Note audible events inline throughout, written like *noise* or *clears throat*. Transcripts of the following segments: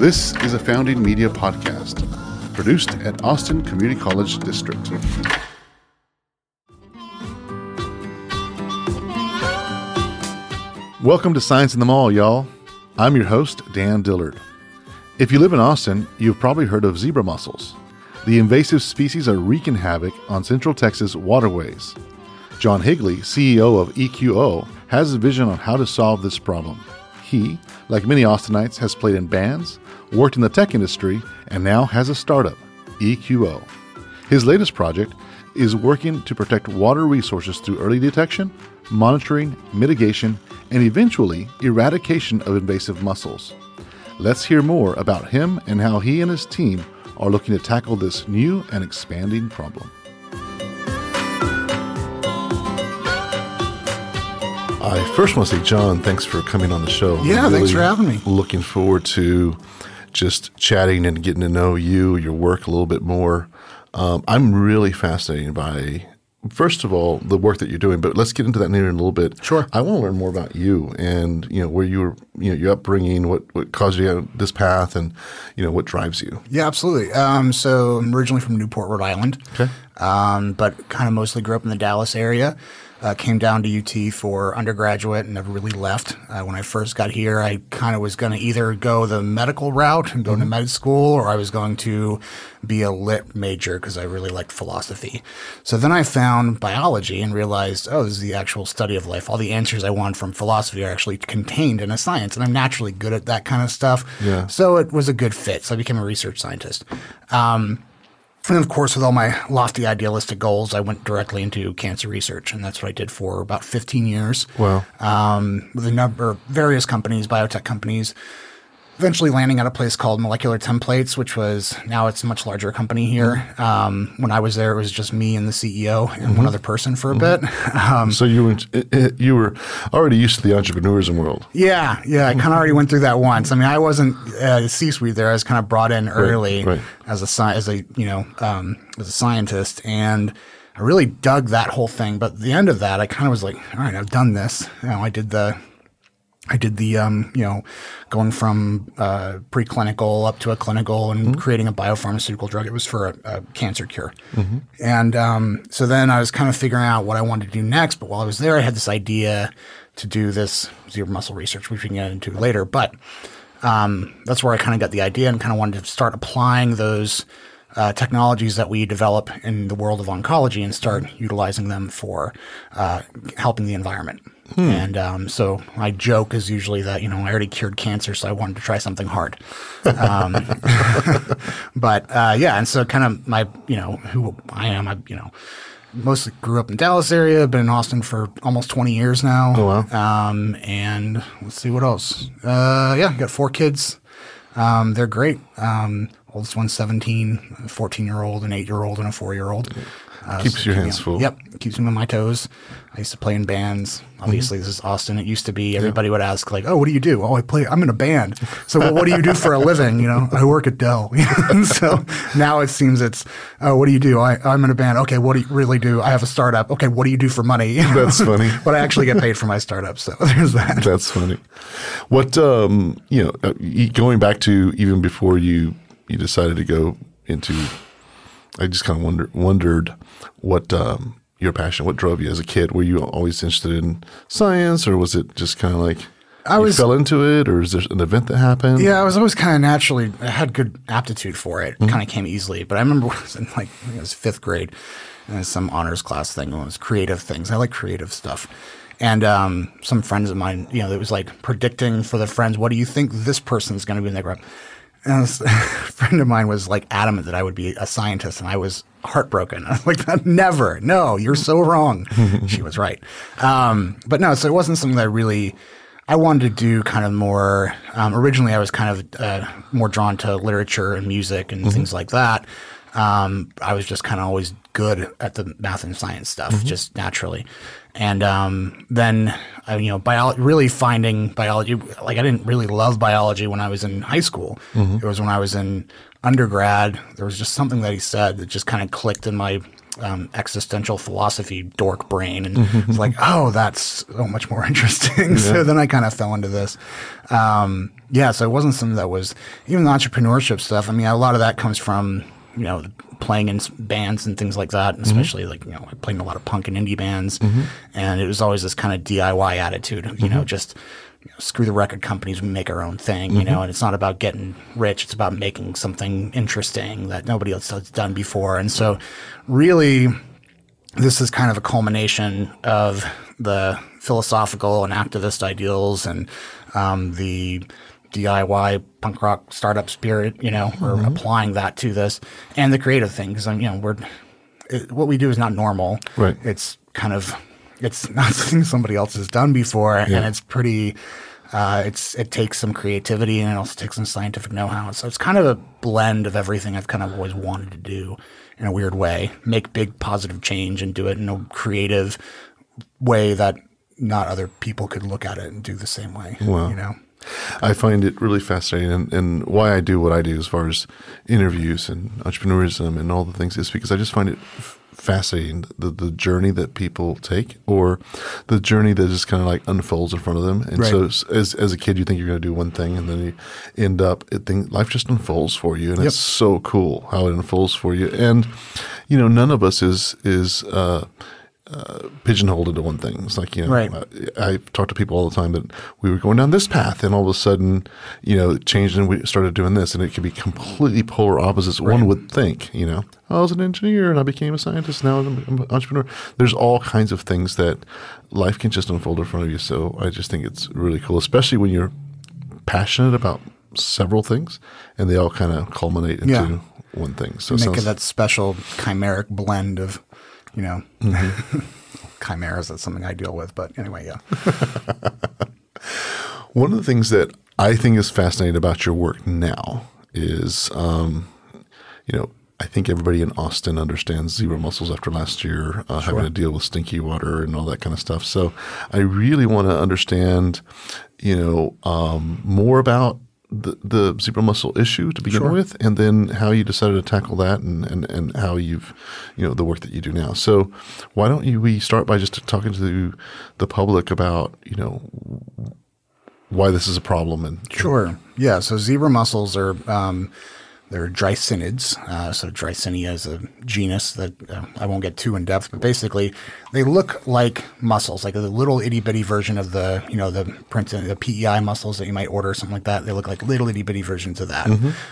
This is a Founding Media podcast, produced at Austin Community College District. Welcome to Science in the Mall, y'all. I'm your host, Dan Dillard. If you live in Austin, you've probably heard of zebra mussels. The invasive species are wreaking havoc on Central Texas waterways. John Higley, CEO of EQO, has a vision on how to solve this problem. He, like many Austinites, has played in bands, worked in the tech industry, and now has a startup, EQO. His latest project is working to protect water resources through early detection, monitoring, mitigation, and eventually eradication of invasive mussels. Let's hear more about him and how he and his team are looking to tackle this new and expanding problem. I first want to say, John, thanks for coming on the show. Yeah, thanks for having me. Looking forward to just chatting and getting to know you, your work a little bit more. Um, I'm really fascinated by first of all the work that you're doing but let's get into that in a little bit Sure. i want to learn more about you and you know where you were you know your upbringing what what caused you on this path and you know what drives you Yeah, absolutely. Um, so I'm originally from Newport, Rhode Island. Okay. Um, but kind of mostly grew up in the Dallas area. Uh, came down to UT for undergraduate and never really left. Uh, when I first got here, I kind of was going to either go the medical route and go to med school, or I was going to be a lit major because I really liked philosophy. So then I found biology and realized, oh, this is the actual study of life. All the answers I want from philosophy are actually contained in a science, and I'm naturally good at that kind of stuff. Yeah. So it was a good fit. So I became a research scientist. Um, and of course, with all my lofty idealistic goals, I went directly into cancer research, and that's what I did for about 15 years. Wow. Um, with a number, of various companies, biotech companies. Eventually, landing at a place called Molecular Templates, which was now it's a much larger company here. Um, when I was there, it was just me and the CEO and one other person for a bit. Um, so you were you were already used to the entrepreneurism world Yeah, yeah. I kind of already went through that once. I mean, I wasn't uh, C-suite there. I was kind of brought in early right. as a sci- as a you know um, as a scientist, and I really dug that whole thing. But at the end of that, I kind of was like, all right, I've done this. You know, I did the. I did the, um, you know, going from uh, preclinical up to a clinical and creating a biopharmaceutical drug. It was for a, a cancer cure. And um, so then I was kind of figuring out what I wanted to do next. But while I was there, I had this idea to do this zebra muscle research, which we can get into later. But um, that's where I kind of got the idea and kind of wanted to start applying those uh, technologies that we develop in the world of oncology and start utilizing them for uh, helping the environment. And um, so my joke is usually that you know I already cured cancer, so I wanted to try something hard. Um, *laughs* but uh, yeah, and so kind of my you know who I am, I you know mostly grew up in Dallas area, been in Austin for almost 20 years now. Oh, wow. Um, and let's see what else. Uh, yeah, got four kids. Um, they're great. Um, oldest one's 17, 14 year old, an eight year old, and a four year old. Uh, Keeps your keep me hands full. Yep, keeps me on my toes. I used to play in bands. Obviously, this is Austin. It used to be everybody would ask like, "Oh, what do you do?" "Oh, I play. I'm in a band." So, well, what do you do for a living? You know, I work at Dell. *laughs* so now it seems it's, "Oh, what do you do?" I, I'm in a band. Okay, what do you really do? I have a startup. Okay, what do you do for money? *laughs* That's funny. but I actually get paid for my startup. So *laughs* there's that. That's funny. What um, you know, uh, going back to even before you you decided to go into, I just kind of wonder wondered what um, your passion, what drove you as a kid. Were you always interested in science, or was it just kind of like I you was- fell into it, or is there an event that happened? Yeah, I was always kind of naturally. I had good aptitude for it. It kind of came easily. But I remember *laughs* when I was in like I think it was fifth grade, and some honors class thing. It was creative things. I like creative stuff. And um, some friends of mine, you know, it was like predicting for the friends. What do you think this person's going to be in their group? And *laughs* a friend of mine was like adamant that I would be a scientist, and I was heartbroken. I was *laughs* like, never, no, you're so wrong. *laughs* she was right. Um, but no, so it wasn't something that I really. I wanted to do kind of more. Um, originally, I was kind of uh, more drawn to literature and music and things like that. Um, I was just kind of always good at the math and science stuff, just naturally. And um, then, uh, you know, biology, really finding biology. Like, I didn't really love biology when I was in high school. It was when I was in undergrad. There was just something that he said that just kind of clicked in my um, existential philosophy dork brain, and it's like, *laughs* oh, that's so much more interesting. *laughs* so then I kind of fell into this. Um, yeah, so it wasn't something that was even the entrepreneurship stuff. I mean, a lot of that comes from you know playing in bands and things like that, and especially like you know I played in a lot of punk and indie bands, mm-hmm. and it was always this kind of DIY attitude, you know, mm-hmm. just you know, screw the record companies, we make our own thing, you know, and it's not about getting rich, it's about making something interesting that nobody else has done before, and so really this is kind of a culmination of the philosophical and activist ideals and um, the DIY punk rock startup spirit. You know, we're applying that to this and the creative thing because I'm you know we're it, what we do is not normal. Right. It's kind of it's *laughs* not something somebody else has done before, and it's pretty. Uh, it's it takes some creativity and it also takes some scientific know-how. So it's kind of a blend of everything I've kind of always wanted to do in a weird way. Make big positive change and do it in a creative way that not other people could look at it and do the same way. Wow. You know. I find it really fascinating, and, and why I do what I do as far as interviews and entrepreneurism and all the things is because I just find it f- fascinating the, the journey that people take or the journey that just kind of like unfolds in front of them. And so, Right. s- as, as a kid, you think you're going to do one thing, and then you end up, it think, life just unfolds for you, and it's so cool how it unfolds for you. And you know, none of us is is. Uh, pigeonholed into one thing. It's like you know, Right. I, I talk to people all the time that we were going down this path, and all of a sudden, you know, it changed and we started doing this, and it could be completely polar opposites. One would think, you know, oh, I was an engineer and I became a scientist. Now I'm an entrepreneur. There's all kinds of things that life can just unfold in front of you. So I just think it's really cool, especially when you're passionate about several things, and they all kind of culminate into Yeah. one thing. So sounds- that special chimeric blend of, you know, Mm-hmm. *laughs* chimeras. That's something I deal with. But anyway, yeah. *laughs* One of the things that I think is fascinating about your work now is, um, you know, I think everybody in Austin understands zebra mussels after last year uh, having to deal with stinky water and all that kind of stuff. So I really want to understand, you know, um, more about the, the zebra mussel issue to begin with, and then how you decided to tackle that, and, and, and how you've, you know, the work that you do now. So why don't you we start by just talking to the public about, you know, why this is a problem and Sure. Yeah. So zebra mussels are um, they're dreissinids. Uh, so Dreissenia is a genus that uh, I won't get too in depth, but basically they look like mussels, like a little itty bitty version of the you know the print the PEI mussels that you might order, something like that. They look like little itty bitty versions of that.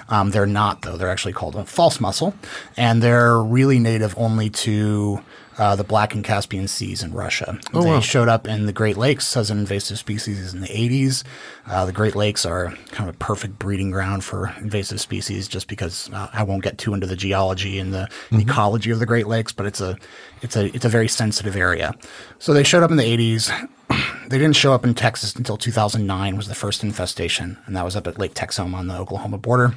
Um, they're not though. They're actually called a false mussel, and they're really native only to uh, the Black and Caspian Seas in Russia. they showed up in the Great Lakes as an invasive species in the 80s. Uh, the Great Lakes are kind of a perfect breeding ground for invasive species just because uh, I won't get too into the geology and the ecology of the Great Lakes, but it's a it's a it's a very sensitive area. So they showed up in the 80s. *clears throat* they didn't show up in Texas until 2009 was the first infestation, and that was up at Lake Texoma on the Oklahoma border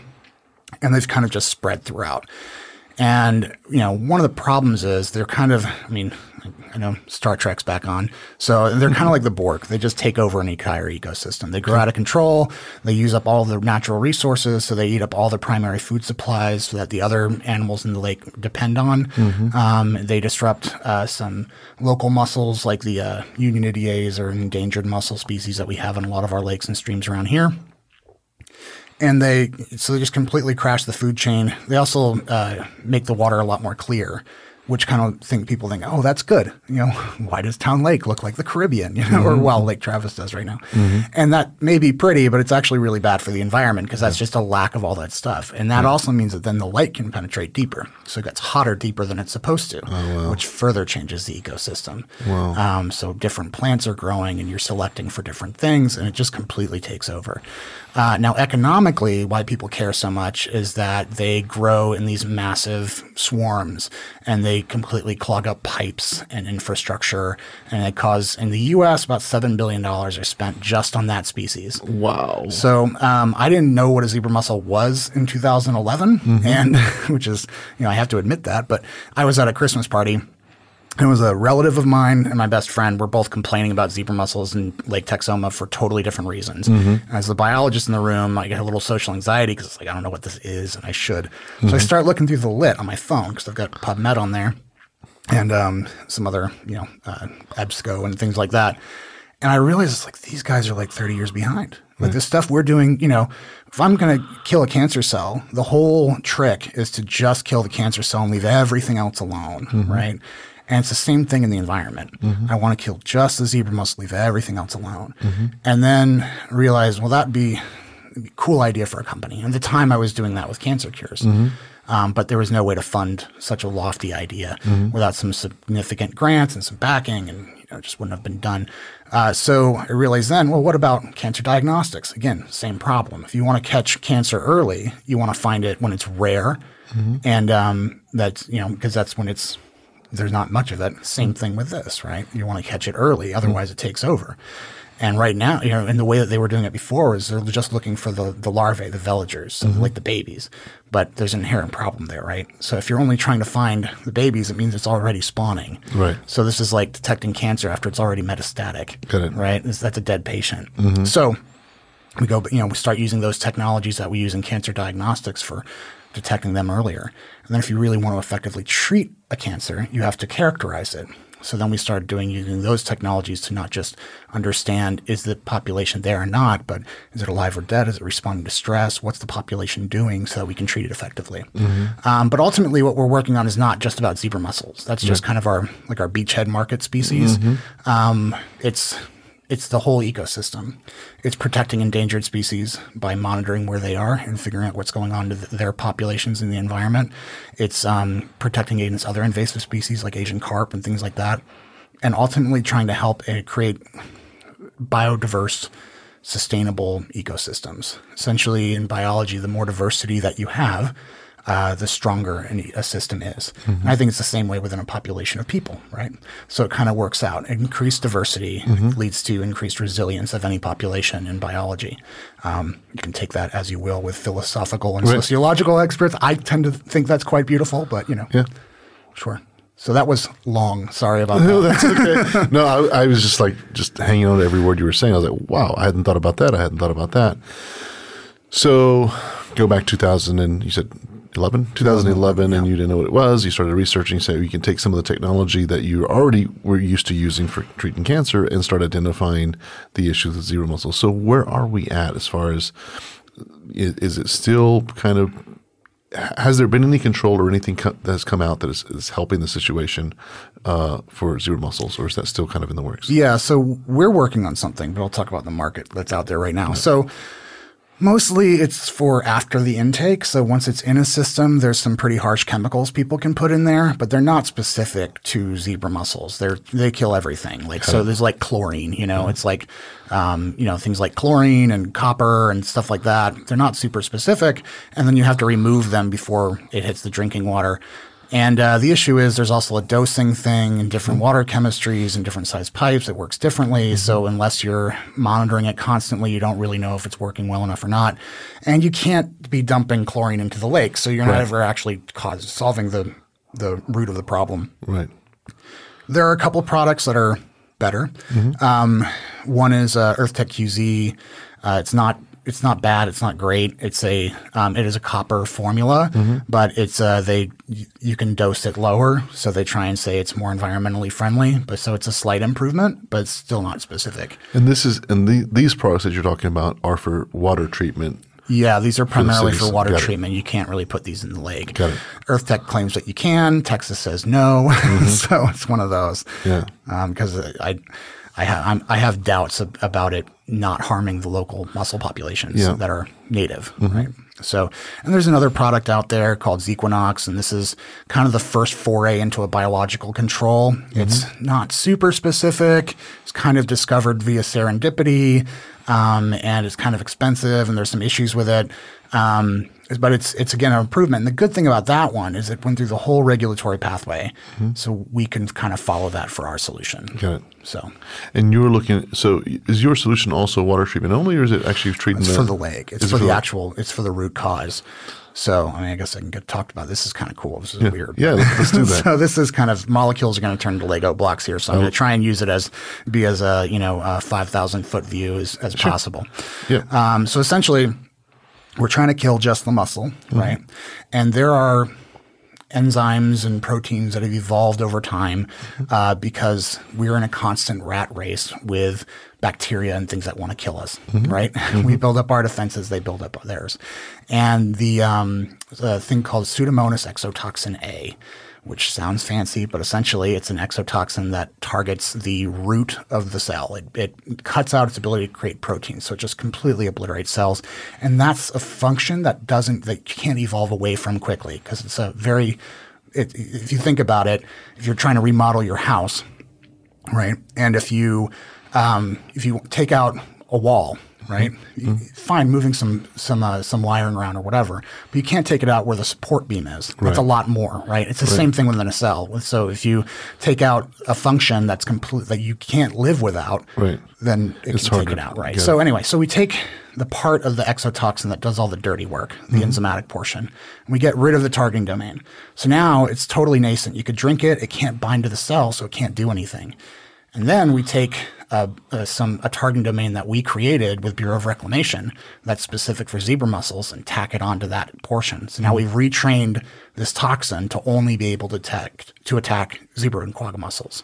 and they've kind of just spread throughout. And you know, one of the problems is they're kind of, I mean, I know Star Trek's back on, so they're kind of like the Borg. They just take over an entire ecosystem. They grow out of control. They use up all the natural resources, so they eat up all the primary food supplies that the other animals in the lake depend on. Um, they disrupt uh, some local mussels, like the uh, or endangered mussel species that we have in a lot of our lakes and streams around here and they so they just completely crash the food chain. They also uh, make the water a lot more clear, which kind of think people think, oh, that's good. You know, *laughs* why does Town Lake look like the Caribbean? You know, or well, Lake Travis does right now, and that may be pretty, but it's actually really bad for the environment because that's just a lack of all that stuff, and that also means that then the light can penetrate deeper, so it gets hotter deeper than it's supposed to, which further changes the ecosystem. Um, so different plants are growing, and you're selecting for different things, and it just completely takes over. Uh, now, economically, why people care so much is that they grow in these massive swarms and they completely clog up pipes and infrastructure. And they cause, in the US, about $7 billion are spent just on that species. wow. So um, I didn't know what a zebra mussel was in 2011, and *laughs* which is, you know, I have to admit that. But I was at a Christmas party. It was a relative of mine and my best friend were both complaining about zebra mussels in Lake Texoma for totally different reasons. As the biologist in the room, I get a little social anxiety because it's like I don't know what this is, and I should. So I start looking through the lit on my phone because I've got PubMed on there. and um, some other, you know, uh, EBSCO and things like that. And I realize it's like these guys are like 30 years behind. Like this stuff we're doing, you know, if I'm going to kill a cancer cell, the whole trick is to just kill the cancer cell and leave everything else alone, right? And it's the same thing in the environment. I want to kill just the zebra mussel, leave everything else alone. And then realize, well, that'd be a cool idea for a company. And at the time, I was doing that with cancer cures. Um, but there was no way to fund such a lofty idea without some significant grants and some backing, and you know, it just wouldn't have been done. Uh, so I realized then, well, what about cancer diagnostics? Again, same problem. If you want to catch cancer early, you want to find it when it's rare, and um, that's you know because that's when it's there's not much of it. Same thing with this, right? You want to catch it early, mm-hmm. otherwise it takes over. And right now, you know, in the way that they were doing it before is they're just looking for the, the larvae, the villagers, so like the babies. But there's an inherent problem there, right? So if you're only trying to find the babies, it means it's already spawning. Right. So this is like detecting cancer after it's already metastatic. Got it. Right? That's a dead patient. Mm-hmm. So we go, you know, we start using those technologies that we use in cancer diagnostics for detecting them earlier. And then if you really want to effectively treat a cancer, you have to characterize it. So then we started doing using those technologies to not just understand is the population there or not, but is it alive or dead? Is it responding to stress? What's the population doing so that we can treat it effectively? Um, but ultimately, what we're working on is not just about zebra mussels. That's just kind of our like our beachhead market species. Um, it's it's the whole ecosystem. It's protecting endangered species by monitoring where they are and figuring out what's going on to th- their populations in the environment. It's um, protecting against other invasive species like Asian carp and things like that, and ultimately trying to help uh, create biodiverse, sustainable ecosystems. Essentially, in biology, the more diversity that you have, uh, the stronger an, a system is. And I think it's the same way within a population of people, right? So it kind of works out. Increased diversity leads to increased resilience of any population in biology. Um, you can take that as you will with philosophical and Right. sociological experts. I tend to think that's quite beautiful, but you know, Yeah. sure. So that was long. Sorry about No, *laughs* that. that's okay. *laughs* no, I, I was just like just hanging on to every word you were saying. I was like, wow, I hadn't thought about that. I hadn't thought about that. So go back 2000 and you said 11, 2011, and you didn't know what it was. You started researching, so you can take some of the technology that you already were used to using for treating cancer and start identifying the issues with zero mussels. So where are we at as far as is, is it still kind of has there been any control or anything co- that has come out that is, is helping the situation uh, for zero muscles, or is that still kind of in the works? Yeah, so we're working on something, but I'll talk about the market that's out there right now. So mostly it's for after the intake. So once it's in a system, there's some pretty harsh chemicals people can put in there, but they're not specific to zebra mussels. They're they kill everything. Like so there's like chlorine, you know, it's like um, you know, things like chlorine and copper and stuff like that. They're not super specific, and then you have to remove them before it hits the drinking water. And uh, the issue is there's also a dosing thing and different water chemistries and different size pipes. It works differently. So unless you're monitoring it constantly, you don't really know if it's working well enough or not. And you can't be dumping chlorine into the lake. So you're not ever actually cause, solving the, the root of the problem. Right. There are a couple products that are better. Um, one is uh, EarthTech QZ. Uh, it's not it's not bad. It's not great. It's a um, it is a copper formula, but it's uh, they y- you can dose it lower, so they try and say it's more environmentally friendly. But so it's a slight improvement, but it's still not specific. And this is and the, these products that you're talking about are for water treatment. Yeah, these are primarily for cities. water Got it. treatment. You can't really put these in the lake. Got it. EarthTech claims that you can. Texas says no. *laughs* so it's one of those. Yeah. Because I, I have I'm, I have doubts ab- about it not harming the local mussel populations Yeah. that are native, right? So, and there's another product out there called Zequinox, and this is kind of the first foray into a biological control. It's not super specific. It's kind of discovered via serendipity, um, and it's kind of expensive, and there's some issues with it. Um, but it's it's again an improvement. And the good thing about that one is it went through the whole regulatory pathway, so we can kind of follow that for our solution. Got it. So And you're looking. So is your solution also water treatment only, or is it actually treating it's the, for the leg. It's Is it for the actual. It's for the root cause. So I mean, I guess I can get talked about. This is kind of cool. This is weird. Yeah, let's do *laughs* that. so this is kind of molecules are going to turn into Lego blocks here. So I'm going Oh. to try and use it as be as a you know a five thousand foot view as, as possible. Yeah. Um, so essentially, we're trying to kill just the muscle, Mm-hmm. right? And there are enzymes and proteins that have evolved over time uh, because we're in a constant rat race with bacteria and things that want to kill us, right? *laughs* we build up our defenses, they build up theirs. And the um, a thing called Pseudomonas exotoxin A, which sounds fancy, but essentially it's an exotoxin that targets the root of the cell. It, it cuts out its ability to create proteins, so it just completely obliterates cells. And that's a function that doesn't that you can't evolve away from quickly because it's a very it, if you think about it, if you're trying to remodel your house, right, and if you um, if you take out a wall, right, mm-hmm. fine, moving some some uh, some wiring around or whatever, but you can't take it out where the support beam is. That's right. a lot more, right? It's the right. same thing within a cell. So if you take out a function that's complete that you can't live without, right. then it it's can take it out, right? So anyway, so we take the part of the exotoxin that does all the dirty work, the mm-hmm. enzymatic portion, and we get rid of the targeting domain. So now it's totally nascent. You could drink it; it can't bind to the cell, so it can't do anything. And then we take uh, uh, some a targeting domain that we created with Bureau of Reclamation that's specific for zebra mussels and tack it onto that portion. So now we've retrained this toxin to only be able to attack to attack zebra and quagga mussels.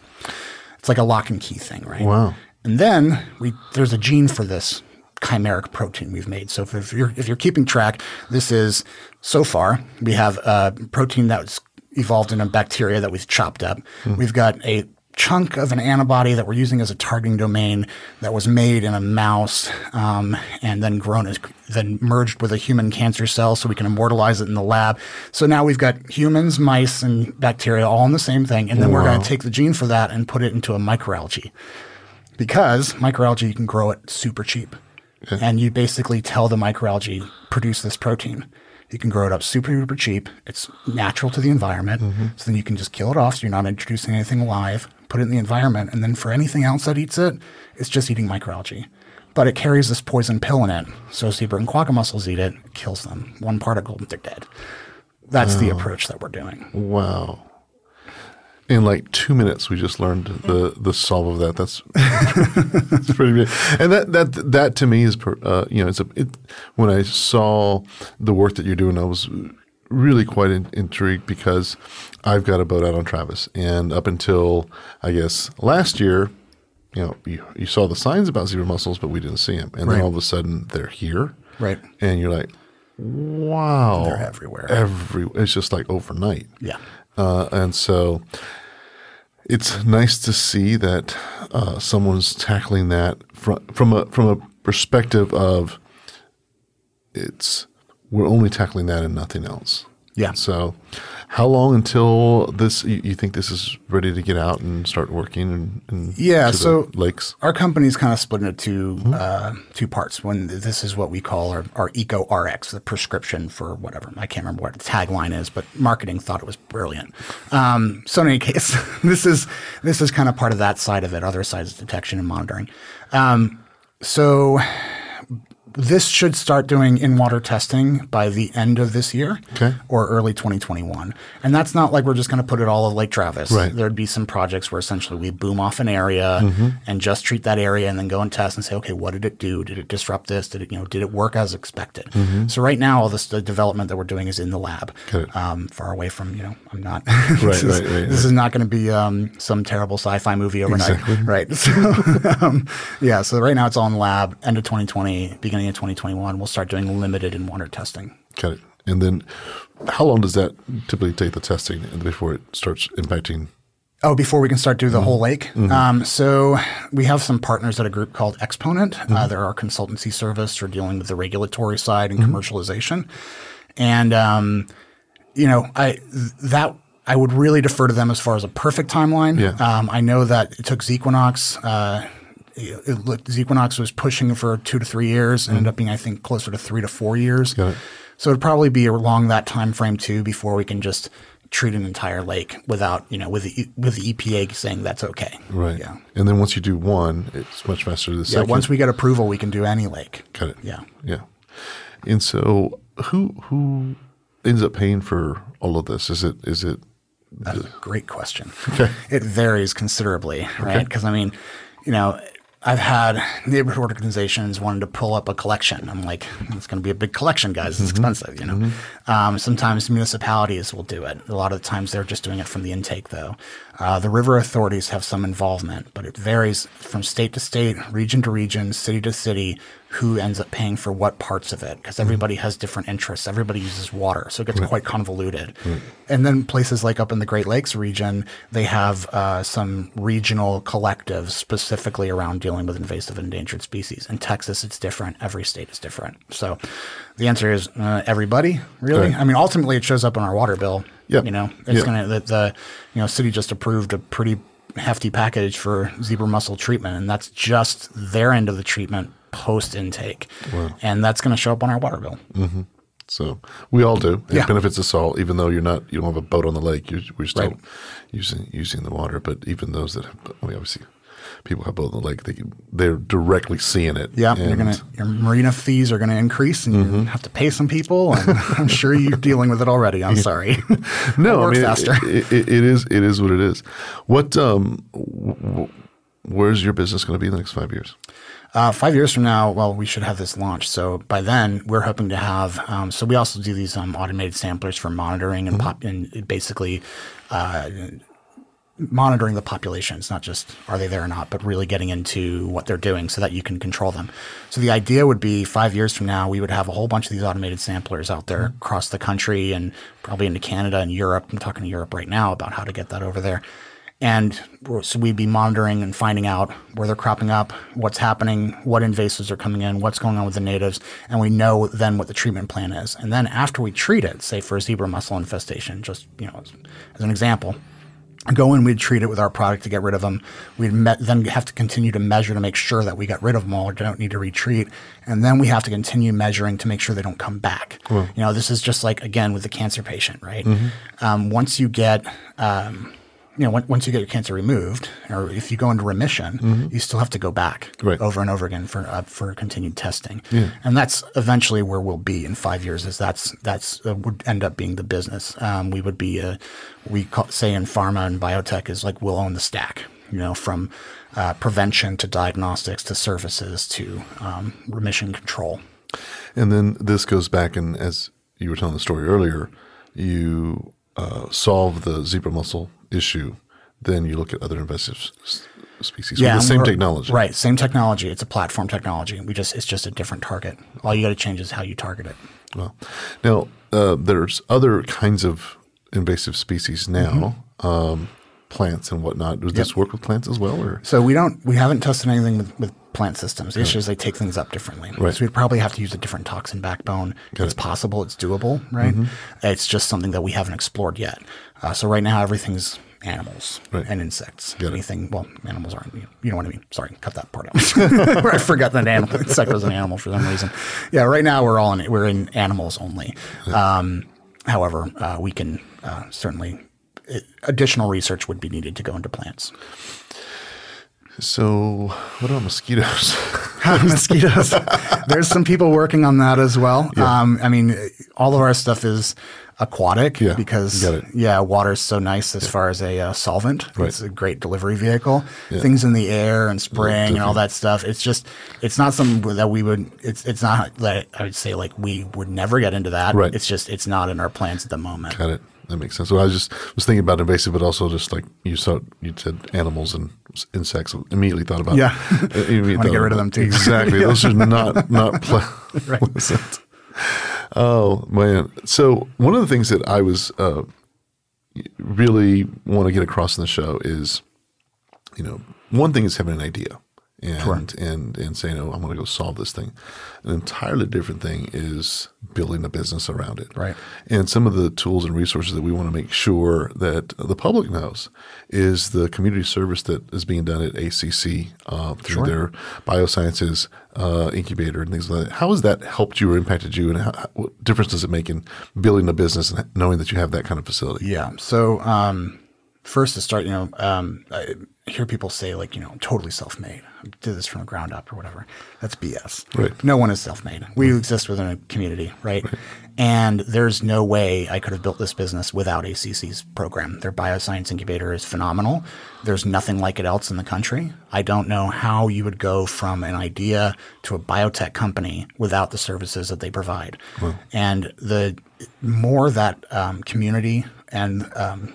It's like a lock and key thing, right? Wow. And then we there's a gene for this chimeric protein we've made. So if, you're if you're keeping track, this is so far we have a protein that's evolved in a bacteria that we've chopped up. Mm. We've got a chunk of an antibody that we're using as a targeting domain that was made in a mouse um, and then grown as then merged with a human cancer cell so we can immortalize it in the lab. So now we've got humans, mice, and bacteria all in the same thing, and then wow. we're going to take the gene for that and put it into a microalgae because microalgae you can grow it super cheap, yeah. and you basically tell the microalgae produce this protein. You can grow it up super, super cheap. It's natural to the environment. Mm-hmm. So then you can just kill it off. So you're not introducing anything alive put it in the environment. And then for anything else that eats it, it's just eating microalgae. But it carries this poison pill in it. So zebra and quagga mussels eat it, it kills them. One particle, they're dead. That's the approach that we're doing. Wow. In like two minutes, we just learned the the solve of that. That's *laughs* that's pretty big. And that that that to me is, uh, you know, it's a it, when I saw the work that you're doing, I was really quite in, intrigued because I've got a boat out on Travis, and up until I guess last year, you know, you, you saw the signs about zebra mussels, but we didn't see them, and right. then all of a sudden they're here, right? And you're like, wow, they're everywhere. Every it's just like overnight, yeah. Uh, and so it's nice to see that uh, someone's tackling that from from a from a perspective of it's we're only tackling that and nothing else. Yeah. So, how long until this? You, you think this is ready to get out and start working? And, and yeah, so lakes. Our company is kind of split into 2 mm-hmm. uh, two parts. When this is what we call our, our Eco RX, the prescription for whatever. I can't remember what the tagline is, but marketing thought it was brilliant. Um, so in any case, *laughs* this is this is kind of part of that side of it. Other side is detection and monitoring. Um, so this should start doing in water testing by the end of this year okay. or early 2021. And that's not like we're just going to put it all at Lake Travis. Right. There'd be some projects where essentially we boom off an area mm-hmm. and just treat that area and then go and test and say, okay, what did it do? Did it disrupt this? Did it, you know, did it work as expected? Mm-hmm. So right now, all this the development that we're doing is in the lab, um, far away from, you know, I'm not, *laughs* *laughs* this, right, is, right, right, this is not going to be um, some terrible sci-fi movie overnight. Exactly. Right. *laughs* So, um, yeah. So right now it's all in the lab, end of 2020, beginning of 2021 we'll start doing limited in water testing. Got it. And then how long does that typically take the testing before it starts impacting? Oh, before we can start doing the mm-hmm. whole lake. Mm-hmm. Um, so we have some partners at a group called Exponent. Uh, mm-hmm. Uh, they're our consultancy service for dealing with the regulatory side and mm-hmm. commercialization. And um, you know, I that I would really defer to them as far as a perfect timeline. Yeah. Um, I know that it took Zequinox. Uh, it looked Zequinox was pushing for two to three years, mm ended up being I think closer to three to four years. Got it. So it'd probably be along that time frame too before we can just treat an entire lake without you know with the with the EPA saying that's okay. Right. Yeah. And then once you do one, it's much faster. The yeah. Second. Once we get approval, we can do any lake. Got it. Yeah. Yeah. And so who who ends up paying for all of this? Is it is it that's a great question. Okay. It varies considerably, right? Because okay. I mean, you know, I've had neighborhood organizations wanting to pull up a collection. I'm like, it's going to be a big collection, guys. It's expensive, you know. Um, sometimes municipalities will do it. A lot of the times they're just doing it from the intake, though. Uh, the river authorities have some involvement, but it varies from state to state, region to region, city to city, who ends up paying for what parts of it because everybody has different interests. Everybody uses water, so it gets quite convoluted. And then places like up in the Great Lakes region, they have uh, some regional collectives specifically around dealing with invasive endangered species. In Texas, it's different. Every state is different. So the answer is uh, everybody, really. Right. I mean, ultimately, it shows up on our water bill. Yep. You know, it's to, the, the, you know, city just approved a pretty hefty package for zebra mussel treatment, and that's just their end of the treatment post intake. And that's going to show up on our water bill. So we all do. It Yeah. benefits us all, even though you're not, you don't have a boat on the lake. You're, we're still Right. using using the water. But even those that have, I mean, obviously, people have boat on the lake. They they're directly seeing it. Yeah, you're And- gonna your marina fees are gonna increase, and you have to pay some people. And *laughs* I'm sure you're dealing with it already. I'm sorry. *laughs* No, I mean, faster. It, it, it is it is what it is. What um, w- w- where's your business going to be in the next five years? Uh, five years from now, well, we should have this launched. So by then, we're hoping to have. Um, so we also do these um, automated samplers for monitoring and pop, and basically uh, monitoring the population. It's not just are they there or not, but really getting into what they're doing so that you can control them. So the idea would be five years from now, we would have a whole bunch of these automated samplers out there across the country and probably into Canada and Europe. I'm talking to Europe right now about how to get that over there. And so we'd be monitoring and finding out where they're cropping up, what's happening, what invasives are coming in, what's going on with the natives, and we know then what the treatment plan is. And then after we treat it, say for a zebra mussel infestation, just you know, as, as an example, go in, we'd treat it with our product to get rid of them. We'd me- then have to continue to measure to make sure that we got rid of them all, or don't need to retreat. And then we have to continue measuring to make sure they don't come back. You know, this is just like, again, with the cancer patient, right? Um, once you get, um, you know, when, once you get your cancer removed, or if you go into remission, you still have to go back Right. over and over again for uh, for continued testing, and that's eventually where we'll be in five years. Is that's that's uh, would end up being the business. Um, we would be uh, we call, say in pharma and biotech is like we'll own the stack. You know, from uh, prevention to diagnostics to services to um, remission control. And then this goes back, and as you were telling the story earlier, you uh, solve the zebra mussel issue. Then you look at other invasive species with the same technology. right? Same technology. It's a platform technology. We just it's just a different target. All you got to change is how you target it. Well, now uh, there's other kinds of invasive species now, Mm-hmm. um, plants and whatnot. Does this work with plants as well, or So we don't we haven't tested anything with, with plant systems. The issue is they take things up differently. Right. So we'd probably have to use a different toxin backbone. it's possible, it's doable, right? Mm-hmm. It's just something that we haven't explored yet. Uh, so right now everything's animals Right. and insects. it. Anything well, animals aren't you know, you know what I mean. Sorry, cut that part out. *laughs* I forgot that animal insect was an animal for some reason. Yeah, right now we're all in we're in animals only. Um, however, uh, we can uh, certainly additional research would be needed to go into plants. so? What about mosquitoes? *laughs* mosquitoes. *laughs* There's some people working on that as well. Um, I mean, all of our stuff is aquatic Yeah, because yeah, water is so nice as far as a uh, solvent. Right. It's a great delivery vehicle. Things in the air and spraying and all that stuff. It's just it's not something that we would. It's it's not that I would say like we would never get into that. Right. It's just it's not in our plans at the moment. Got it. That makes sense. So I was just was thinking about invasive, but also just like you saw, you said animals and insects. Immediately thought about Yeah. *laughs* immediately *laughs* Wanna get rid of them, too. Exactly. *laughs* Those are not not ple- pleasant. Oh man. So one of the things that I was uh, really want to get across in the show is, you know, one thing is having an idea and and and saying, "Oh, I'm going to go solve this thing." An entirely different thing is building a business around it. Right. And some of the tools and resources that we want to make sure that the public knows is the community service that is being done at ACC uh, through their biosciences uh, incubator and things like that. How has that helped you or impacted you, and how, what difference does it make in building a business and knowing that you have that kind of facility? Yeah. So um, first to start, you know, um, I hear people say like, you know, I'm totally self-made. I did this from the ground up or whatever. That's BS. Right. No one is self-made. We exist within a community, right? And there's no way I could have built this business without ACC's program. Their bioscience incubator is phenomenal. There's nothing like it else in the country. I don't know how you would go from an idea to a biotech company without the services that they provide. And the more that um, community and um,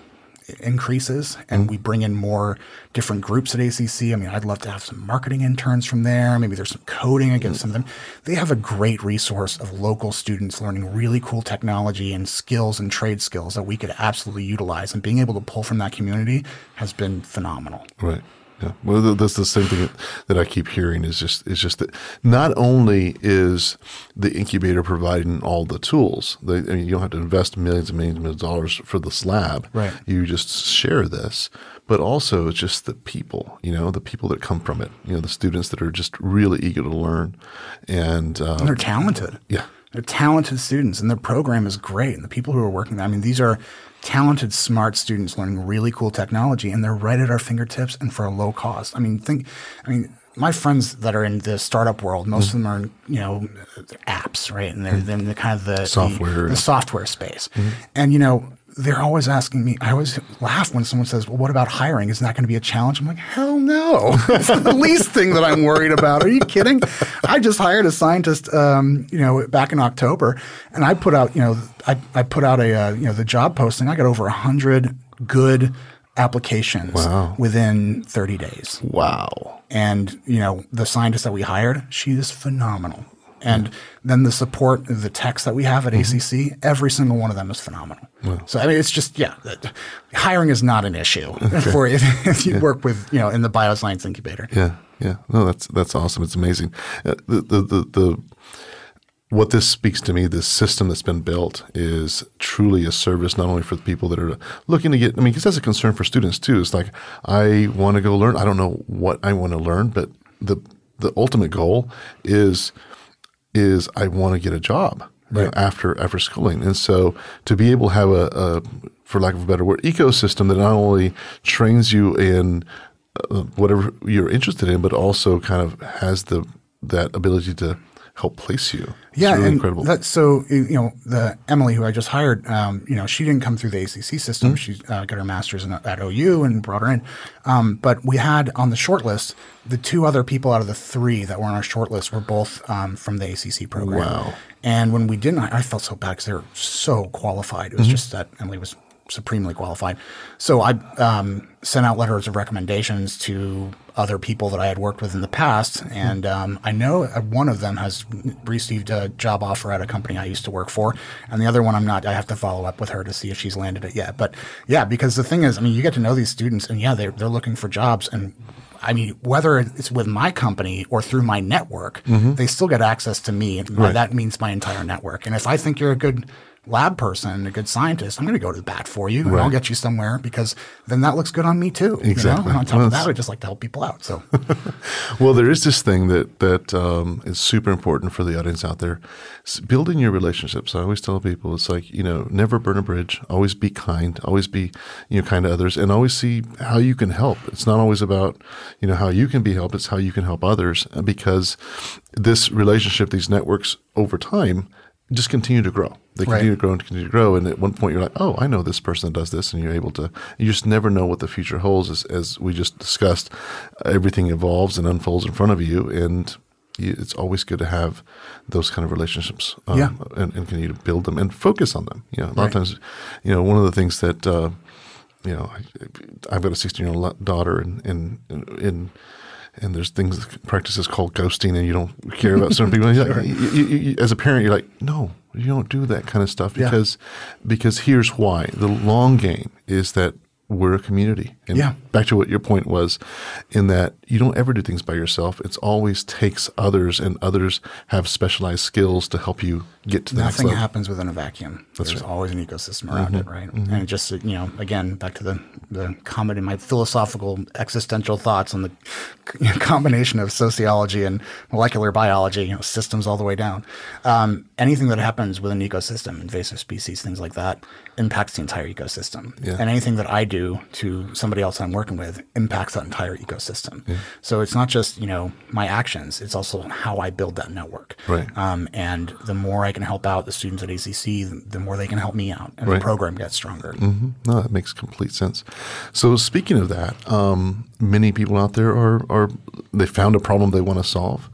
increases and we bring in more different groups at ACC. I mean, I'd love to have some marketing interns from there. Maybe there's some coding against some of them. They have a great resource of local students learning really cool technology and skills and trade skills that we could absolutely utilize. And being able to pull from that community has been phenomenal. Right. Yeah. Well, that's the same thing that I keep hearing is just is just that not only is the incubator providing all the tools, they, I mean, you don't have to invest millions and millions and millions of dollars for this lab. Right. You just share this, but also it's just the people. You know, the people that come from it. You know, the students that are just really eager to learn, and uh, And they're talented. yeah. They're talented students, and their program is great. And the people who are working there, I mean, these are talented, smart students learning really cool technology, and they're right at our fingertips and for a low cost. I mean, think, I mean, my friends that are in the startup world, most of them are, in, you know, apps, right? And they're, they're in the kind of the Software. the, the software space. Mm-hmm. And you know, they're always asking me. I always laugh when someone says, "Well, what about hiring? Isn't that going to be a challenge?" I'm like, "Hell no! *laughs* It's the least thing that I'm worried about. Are you kidding? I just hired a scientist, um, you know, back in October, and I put out, you know, I, I put out a, uh, you know, the job posting. I got over a hundred good applications Wow. within 30 days. Wow. And you know, the scientist that we hired, she is phenomenal. And then the support, the techs that we have at ACC, every single one of them is phenomenal. So I mean, it's just yeah, hiring is not an issue *laughs* for if, if you work with you know in the bioscience incubator. Yeah, yeah. No, that's that's awesome. It's amazing. Uh, the, the the the what this speaks to me, this system that's been built is truly a service not only for the people that are looking to get. I mean, because that's a concern for students too. It's like I want to go learn. I don't know what I want to learn, but the the ultimate goal is is I want to get a job you know, after after schooling, and so to be able to have a, a, for lack of a better word, ecosystem that not only trains you in uh, whatever you're interested in, but also kind of has the that ability to help place you. It's Yeah, really incredible. That, so you know, the Emily who I just hired, um, you know, she didn't come through the ACC system. She uh, got her master's in, at OU and brought her in. Um, but we had on the short list the two other people out of the three that were on our short list were both um, from the ACC program. Wow. And when we didn't, I I felt so bad because they were so qualified. It was just that Emily was supremely qualified. So I um, sent out letters of recommendations to other people that I had worked with in the past, and um, I know one of them has received a job offer at a company I used to work for, and the other one I'm not. I have to follow up with her to see if she's landed it yet. But yeah, because the thing is, I mean, you get to know these students, and yeah, they're they're looking for jobs, and I mean, whether it's with my company or through my network, they still get access to me. And by that means my entire network. And if I think you're a good lab person, a good scientist, I'm going to go to the bat for you and I'll get you somewhere because then that looks good on me too. you know? Exactly. And on top Well, of that, I just like to help people out. So *laughs* Well, there is this thing that that um, is super important for the audience out there: S- building your relationships. I always tell people it's like you know, never burn a bridge. Always be kind. Always be you know kind to others, and always see how you can help. It's not always about you know how you can be helped. It's how you can help others, uh, because this relationship, these networks, over time. Just continue to grow. They Right. continue to grow and continue to grow. And at one point, you're like, "Oh, I know this person that does this," and you're able to. You just never know what the future holds. As, as we just discussed, everything evolves and unfolds in front of you, and you, it's always good to have those kind of relationships. Um, Yeah. and, and continue to build them and focus on them. You know, a lot Right. of times, you know, one of the things that uh, you know, I, I've got a 16 year old daughter, and and and and there's things practices called ghosting, and you don't care about certain people. *laughs* Like- you- you- you- as a parent, you're like, no, you don't do that kind of stuff Yeah. because because here's why: the long game is that we're a community. And Yeah. back to what your point was, in that you don't ever do things by yourself. It's always takes others, and others have specialized skills to help you get to the next nothing level. happens within a vacuum. There's right. Mm-hmm. always an ecosystem around it, right? And it just, you know, again, back to the, the comment in my philosophical existential thoughts on the *laughs* combination of sociology and molecular biology, you know, systems all the way down. Um, anything that happens within an ecosystem, invasive species, things like that, impacts the entire ecosystem. Yeah. And anything that I do do to somebody else I'm working with impacts that entire ecosystem. So it's not just you know my actions; it's also how I build that network. Right. Um, and the more I can help out the students at ACC, the, more they can help me out, and Right. the program gets stronger. No, that makes complete sense. So, speaking of that, um, many people out there are, are they found a problem they want to solve.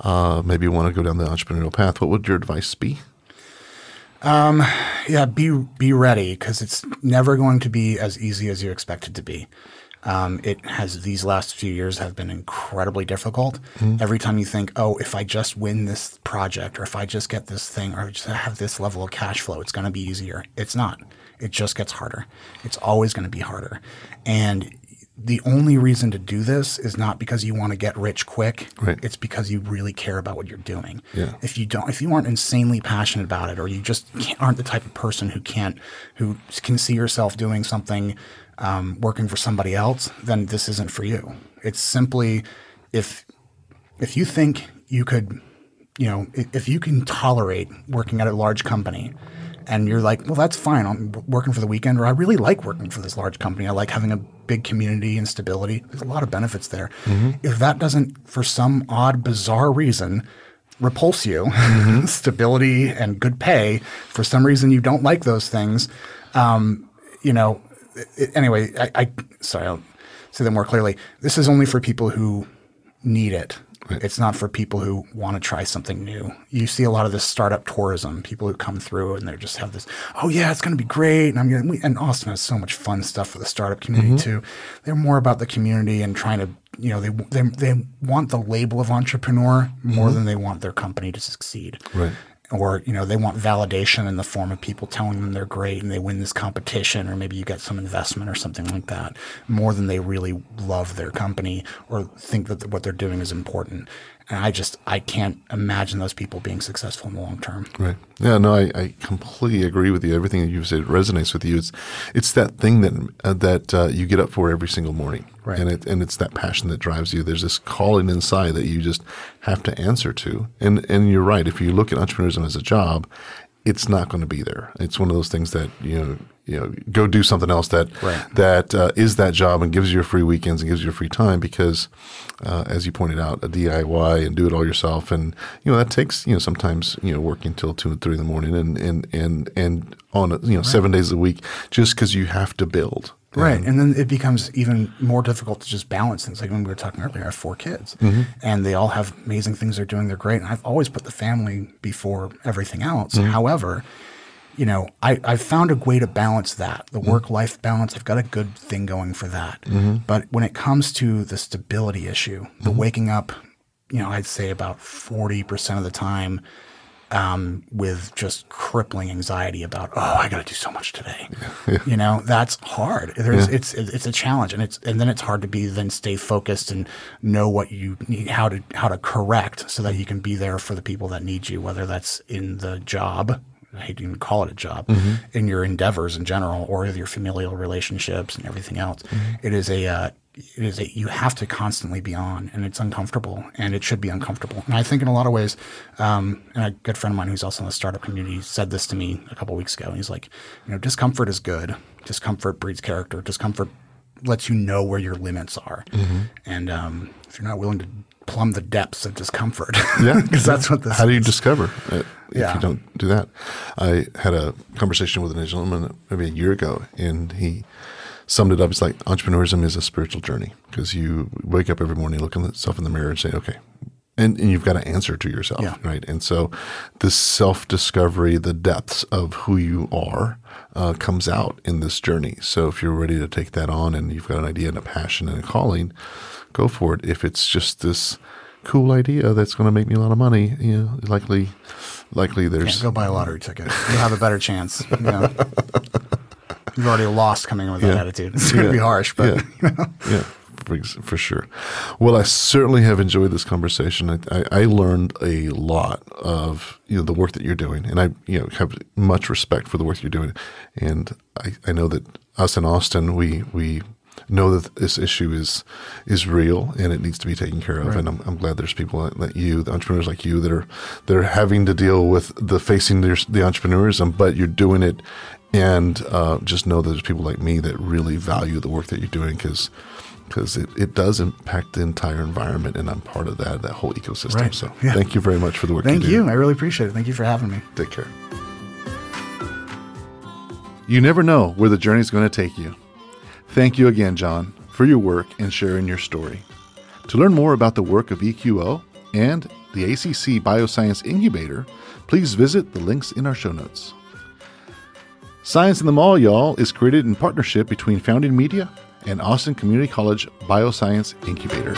Uh, maybe want to go down the entrepreneurial path. What would your advice be? Yeah, be be ready because it's never going to be as easy as you expect it to be. Um, it has these last few years have been incredibly difficult. Every time you think, oh, if I just win this project, or if I just get this thing, or just have this level of cash flow, it's going to be easier. It's not. It just gets harder. It's always going to be harder. And the only reason to do this is not because you want to get rich quick. Right. It's because you really care about what you're doing. Yeah. If you don't, if you aren't insanely passionate about it, or you just can't, aren't the type of person who can't, who can see yourself doing something, um, working for somebody else, then this isn't for you. It's simply if if you think you could, you know, if you can tolerate working at a large company and you're like, well, that's fine. I'm working for the weekend, or I really like working for this large company. I like having a big community and stability. There's a lot of benefits there. If that doesn't, for some odd, bizarre reason, repulse you, *laughs* stability and good pay, for some reason you don't like those things, um, you know, i- anyway, I, I sorry, I'll say that more clearly. This is only for people who need it. It's not for people who want to try something new. You see a lot of this startup tourism, people who come through and they just have this, oh yeah, it's going to be great, and I'm going to. And Austin has so much fun stuff for the startup community mm-hmm. too. They're more about the community and trying to, you know, they they they want the label of entrepreneur more mm-hmm. than they want their company to succeed Right. Or you know they want validation in the form of people telling them they're great and they win this competition or maybe you get some investment or something like that more than they really love their company or think that what they're doing is important and i just i can't imagine those people being successful in the long term Right. Yeah. No, I, I completely agree with you. Everything that you've said resonates with you. It's it's that thing that uh, that uh, you get up for every single morning, Right. and it and it's that passion that drives you. There's this calling inside that you just have to answer to. And and you're right. If you look at entrepreneurship as a job, it's not going to be there. It's one of those things that you know you know go do something else that Right. that uh, is that job and gives you your free weekends and gives you your free time because uh, as you pointed out a DIY and do it all yourself and you know that takes you know sometimes you know working till two and three in the morning and and and and on a, you know seven days a week just because you have to build Right. Um, and then it becomes even more difficult to just balance things. Like when we were talking earlier, I have four kids mm-hmm. and they all have amazing things they're doing. They're great. And I've always put the family before everything else. Mm-hmm. However, you know, I, I've found a way to balance that the mm-hmm. work life balance. I've got a good thing going for that. But when it comes to the stability issue, the waking up, you know, I'd say about 40% of the time um, with just crippling anxiety about oh I got to do so much today. *laughs* You know that's hard. There's it's it's a challenge, and it's and then it's hard to be then stay focused and know what you need how to how to correct so that you can be there for the people that need you, whether that's in the job. I hate to even call it a job in your endeavors in general, or your familial relationships and everything else. It is a uh, it is that you have to constantly be on and it's uncomfortable and it should be uncomfortable. And i think in a lot of ways um, and a good friend of mine who's also in the startup community said this to me a couple weeks ago. He's like you know discomfort is good. Discomfort breeds character. Discomfort lets you know where your limits are. And um, if you're not willing to plumb the depths of discomfort *laughs* Yeah. because that's what this How do you discover it if Yeah. you don't do that? I had a conversation with a gentleman maybe a year ago, and he summed it up. It's like entrepreneurism is a spiritual journey because you wake up every morning, look at yourself in the mirror, and say, "Okay." And, and you've got to answer to yourself, Yeah. right? And so, this self discovery, the depths of who you are, uh, comes out in this journey. So, if you're ready to take that on and you've got an idea and a passion and a calling, go for it. If it's just this cool idea that's going to make me a lot of money, you know, likely, likely Yeah, there's go buy a lottery ticket you'll have a better chance you know. *laughs* you've already lost coming in with that Yeah. attitude it's going to Yeah. be harsh but Yeah. yeah, for, ex- for sure. Well, I certainly have enjoyed this conversation. I, I, I learned a lot of you know the work that you're doing, and I you know have much respect for the work you're doing. And I, I know that us in Austin, we we know that this issue is is real and it needs to be taken care of. And I'm, I'm glad there's people like, like you, the entrepreneurs like you, that are that are having to deal with the facing their, the entrepreneurism, but you're doing it and uh, just know that there's people like me that really value the work that you're doing because because it, it does impact the entire environment and I'm part of that that whole ecosystem. Right. So Yeah. thank you very much for the work Thank you. I really appreciate it. Thank you for having me. Take care. You never know where the journey is going to take you. Thank you again, John, for your work and sharing your story. To learn more about the work of EQO and the ACC Bioscience Incubator, please visit the links in our show notes. Science in the Mall, y'all, is created in partnership between Founding Media and Austin Community College Bioscience Incubator.